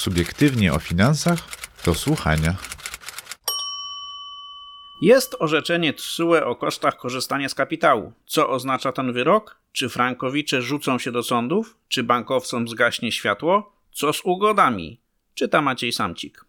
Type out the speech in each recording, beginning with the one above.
Subiektywnie o finansach do słuchania. Jest orzeczenie TSUE o kosztach korzystania z kapitału. Co oznacza ten wyrok? Czy frankowicze rzucą się do sądów? Czy bankowcom zgaśnie światło? Co z ugodami? Czyta Maciej Samcik.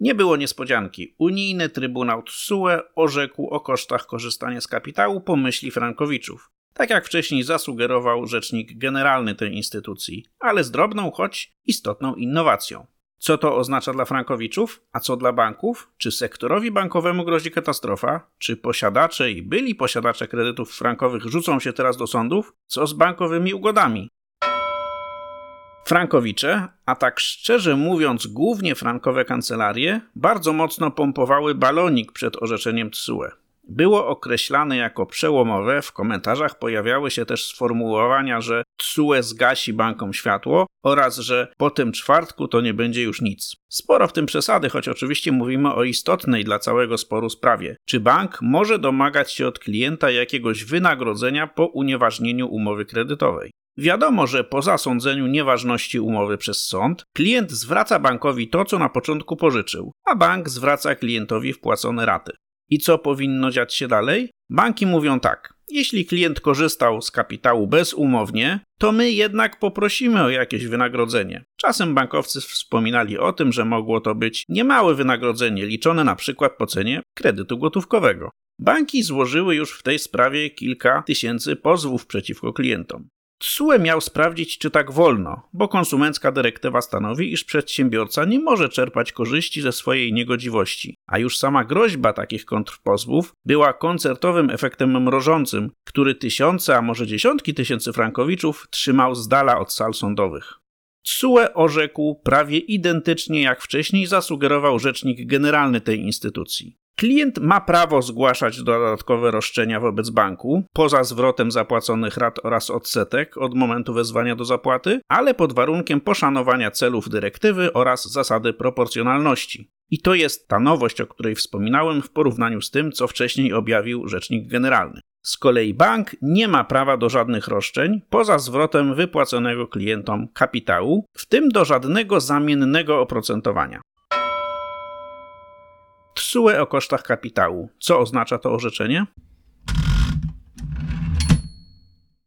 Nie było niespodzianki. Unijny Trybunał TSUE orzekł o kosztach korzystania z kapitału po myśli frankowiczów. Tak jak wcześniej zasugerował rzecznik generalny tej instytucji, ale z drobną, choć istotną innowacją. Co to oznacza dla frankowiczów, a co dla banków? Czy sektorowi bankowemu grozi katastrofa? Czy posiadacze i byli posiadacze kredytów frankowych rzucą się teraz do sądów? Co z bankowymi ugodami? Frankowicze, a tak szczerze mówiąc głównie frankowe kancelarie, bardzo mocno pompowały balonik przed orzeczeniem TSUE było określane jako przełomowe. W komentarzach pojawiały się też sformułowania, że TSUE zgasi bankom światło oraz, że po tym czwartku to nie będzie już nic. Sporo w tym przesady, choć oczywiście mówimy o istotnej dla całego sporu sprawie. Czy bank może domagać się od klienta jakiegoś wynagrodzenia po unieważnieniu umowy kredytowej? Wiadomo, że po zasądzeniu nieważności umowy przez sąd, klient zwraca bankowi to, co na początku pożyczył, a bank zwraca klientowi wpłacone raty. I co powinno dziać się dalej? Banki mówią tak: jeśli klient korzystał z kapitału bezumownie, to my jednak poprosimy o jakieś wynagrodzenie. Czasem bankowcy wspominali o tym, że mogło to być niemałe wynagrodzenie liczone na przykład po cenie kredytu gotówkowego. Banki złożyły już w tej sprawie kilka tysięcy pozwów przeciwko klientom. TSUE miał sprawdzić, czy tak wolno, bo konsumencka dyrektywa stanowi, iż przedsiębiorca nie może czerpać korzyści ze swojej niegodziwości, a już sama groźba takich kontrpozwów była koncertowym efektem mrożącym, który tysiące, a może dziesiątki tysięcy frankowiczów trzymał z dala od sal sądowych. TSUE orzekł prawie identycznie jak wcześniej zasugerował rzecznik generalny tej instytucji. Klient ma prawo zgłaszać dodatkowe roszczenia wobec banku, poza zwrotem zapłaconych rat oraz odsetek od momentu wezwania do zapłaty, ale pod warunkiem poszanowania celów dyrektywy oraz zasady proporcjonalności. I to jest ta nowość, o której wspominałem w porównaniu z tym, co wcześniej objawił rzecznik generalny. Z kolei bank nie ma prawa do żadnych roszczeń poza zwrotem wypłaconego klientom kapitału, w tym do żadnego zamiennego oprocentowania. TSUE o kosztach kapitału. Co oznacza to orzeczenie?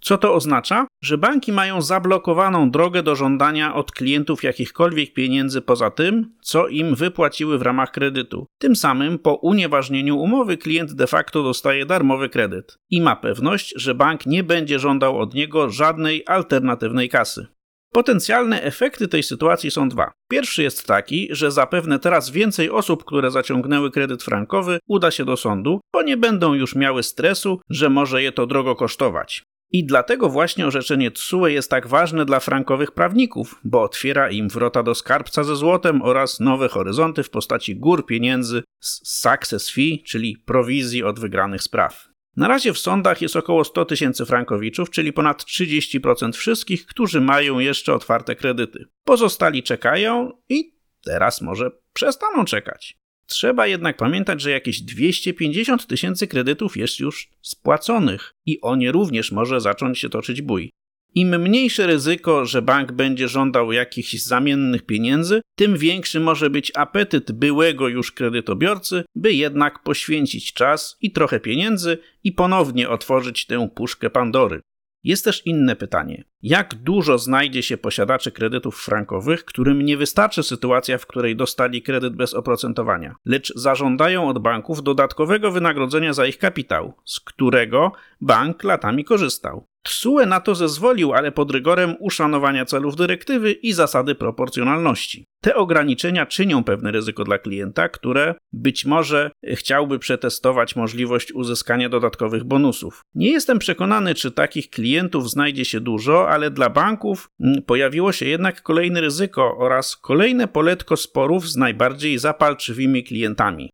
Co to oznacza? Że banki mają zablokowaną drogę do żądania od klientów jakichkolwiek pieniędzy poza tym, co im wypłaciły w ramach kredytu. Tym samym po unieważnieniu umowy klient de facto dostaje darmowy kredyt i ma pewność, że bank nie będzie żądał od niego żadnej alternatywnej kasy. Potencjalne efekty tej sytuacji są dwa. Pierwszy jest taki, że zapewne teraz więcej osób, które zaciągnęły kredyt frankowy, uda się do sądu, bo nie będą już miały stresu, że może je to drogo kosztować. I dlatego właśnie orzeczenie TSUE jest tak ważne dla frankowych prawników, bo otwiera im wrota do skarbca ze złotem oraz nowe horyzonty w postaci gór pieniędzy z success fee, czyli prowizji od wygranych spraw. Na razie w sądach jest około 100 tysięcy frankowiczów, czyli ponad 30% wszystkich, którzy mają jeszcze otwarte kredyty. Pozostali czekają i teraz może przestaną czekać. Trzeba jednak pamiętać, że jakieś 250 tysięcy kredytów jest już spłaconych i o nie również może zacząć się toczyć bój. Im mniejsze ryzyko, że bank będzie żądał jakichś zamiennych pieniędzy, tym większy może być apetyt byłego już kredytobiorcy, by jednak poświęcić czas i trochę pieniędzy i ponownie otworzyć tę puszkę Pandory. Jest też inne pytanie. Jak dużo znajdzie się posiadaczy kredytów frankowych, którym nie wystarczy sytuacja, w której dostali kredyt bez oprocentowania, lecz zażądają od banków dodatkowego wynagrodzenia za ich kapitał, z którego bank latami korzystał? TSUE na to zezwolił, ale pod rygorem uszanowania celów dyrektywy i zasady proporcjonalności. Te ograniczenia czynią pewne ryzyko dla klienta, które być może chciałby przetestować możliwość uzyskania dodatkowych bonusów. Nie jestem przekonany, czy takich klientów znajdzie się dużo, ale dla banków mm, pojawiło się jednak kolejne ryzyko oraz kolejne poletko sporów z najbardziej zapalczywymi klientami.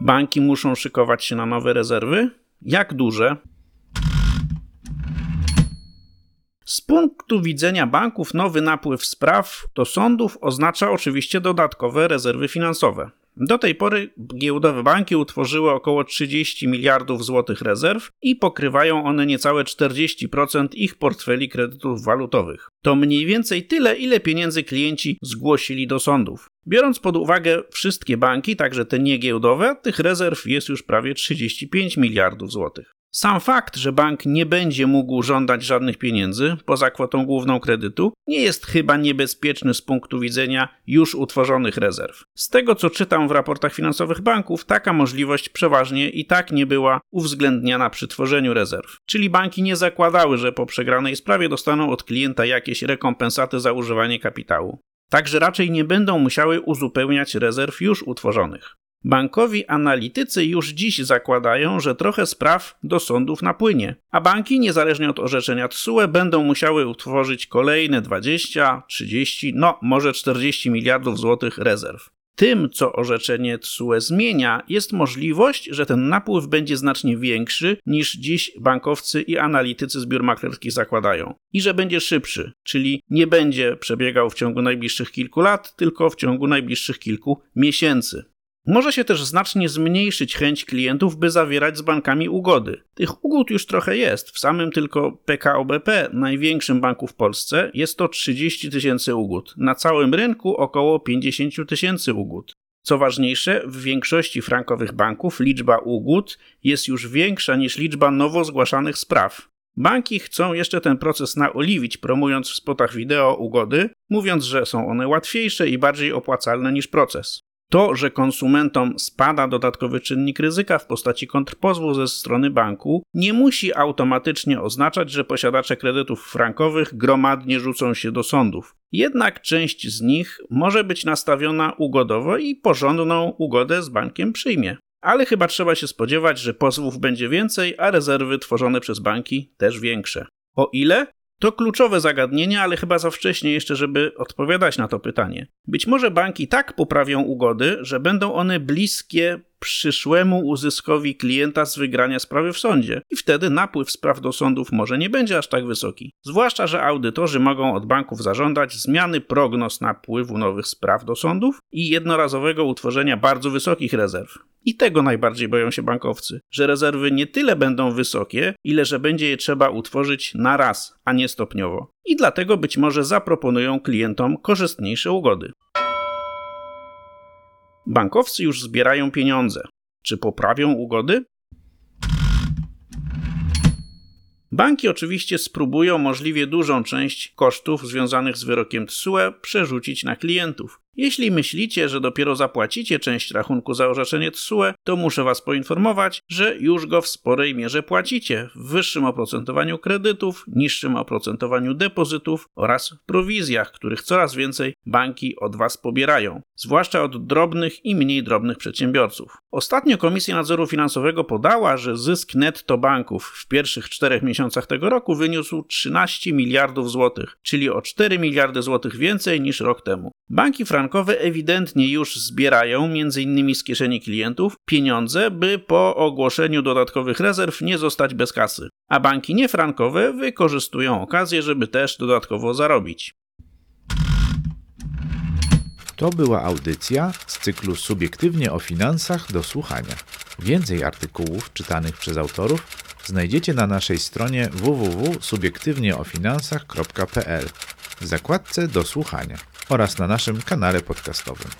Banki muszą szykować się na nowe rezerwy? Jak duże? Z punktu widzenia banków nowy napływ spraw do sądów oznacza oczywiście dodatkowe rezerwy finansowe. Do tej pory giełdowe banki utworzyły około 30 miliardów złotych rezerw i pokrywają one niecałe 40% ich portfeli kredytów walutowych. To mniej więcej tyle, ile pieniędzy klienci zgłosili do sądów. Biorąc pod uwagę wszystkie banki, także te niegiełdowe, tych rezerw jest już prawie 35 miliardów złotych. Sam fakt, że bank nie będzie mógł żądać żadnych pieniędzy poza kwotą główną kredytu, nie jest chyba niebezpieczny z punktu widzenia już utworzonych rezerw. Z tego co czytam w raportach finansowych banków, taka możliwość przeważnie i tak nie była uwzględniana przy tworzeniu rezerw. Czyli banki nie zakładały, że po przegranej sprawie dostaną od klienta jakieś rekompensaty za używanie kapitału. Także raczej nie będą musiały uzupełniać rezerw już utworzonych. Bankowi analitycy już dziś zakładają, że trochę spraw do sądów napłynie, a banki, niezależnie od orzeczenia TSUE, będą musiały utworzyć kolejne 20, 30, no może 40 miliardów złotych rezerw. Tym, co orzeczenie TSUE zmienia, jest możliwość, że ten napływ będzie znacznie większy niż dziś bankowcy i analitycy z biur maklerskich zakładają. I że będzie szybszy, czyli nie będzie przebiegał w ciągu najbliższych kilku lat, tylko w ciągu najbliższych kilku miesięcy. Może się też znacznie zmniejszyć chęć klientów, by zawierać z bankami ugody. Tych ugód już trochę jest. W samym tylko PKO BP, największym banku w Polsce, jest to 30 tysięcy ugód. Na całym rynku około 50 tysięcy ugód. Co ważniejsze, w większości frankowych banków liczba ugód jest już większa niż liczba nowo zgłaszanych spraw. Banki chcą jeszcze ten proces naoliwić, promując w spotach wideo ugody, mówiąc, że są one łatwiejsze i bardziej opłacalne niż proces. To, że konsumentom spada dodatkowy czynnik ryzyka w postaci kontrpozwu ze strony banku, nie musi automatycznie oznaczać, że posiadacze kredytów frankowych gromadnie rzucą się do sądów. Jednak część z nich może być nastawiona ugodowo i porządną ugodę z bankiem przyjmie. Ale chyba trzeba się spodziewać, że pozwów będzie więcej, a rezerwy tworzone przez banki też większe. O ile? To kluczowe zagadnienie, ale chyba za wcześnie jeszcze, żeby odpowiadać na to pytanie. Być może banki tak poprawią ugody, że będą one bliskie przyszłemu uzyskowi klienta z wygrania sprawy w sądzie i wtedy napływ spraw do sądów może nie będzie aż tak wysoki. Zwłaszcza, że audytorzy mogą od banków zażądać zmiany prognoz napływu nowych spraw do sądów i jednorazowego utworzenia bardzo wysokich rezerw. I tego najbardziej boją się bankowcy, że rezerwy nie tyle będą wysokie, ile że będzie je trzeba utworzyć na raz, a nie stopniowo. I dlatego być może zaproponują klientom korzystniejsze ugody. Bankowcy już zbierają pieniądze. Czy poprawią ugody? Banki oczywiście spróbują możliwie dużą część kosztów związanych z wyrokiem TSUE przerzucić na klientów. Jeśli myślicie, że dopiero zapłacicie część rachunku za orzeczenie TSUE, to muszę Was poinformować, że już go w sporej mierze płacicie w wyższym oprocentowaniu kredytów, niższym oprocentowaniu depozytów oraz prowizjach, których coraz więcej banki od Was pobierają, zwłaszcza od drobnych i mniej drobnych przedsiębiorców. Ostatnio Komisja Nadzoru Finansowego podała, że zysk netto banków w pierwszych czterech miesiącach tego roku wyniósł 13 miliardów złotych, czyli o 4 miliardy złotych więcej niż rok temu. Banki frankowe ewidentnie już zbierają, m.in. z kieszeni klientów, pieniądze, by po ogłoszeniu dodatkowych rezerw nie zostać bez kasy. A banki niefrankowe wykorzystują okazję, żeby też dodatkowo zarobić. To była audycja z cyklu Subiektywnie o finansach do słuchania. Więcej artykułów czytanych przez autorów znajdziecie na naszej stronie www.subiektywnieofinansach.pl w zakładce do słuchania oraz na naszym kanale podcastowym.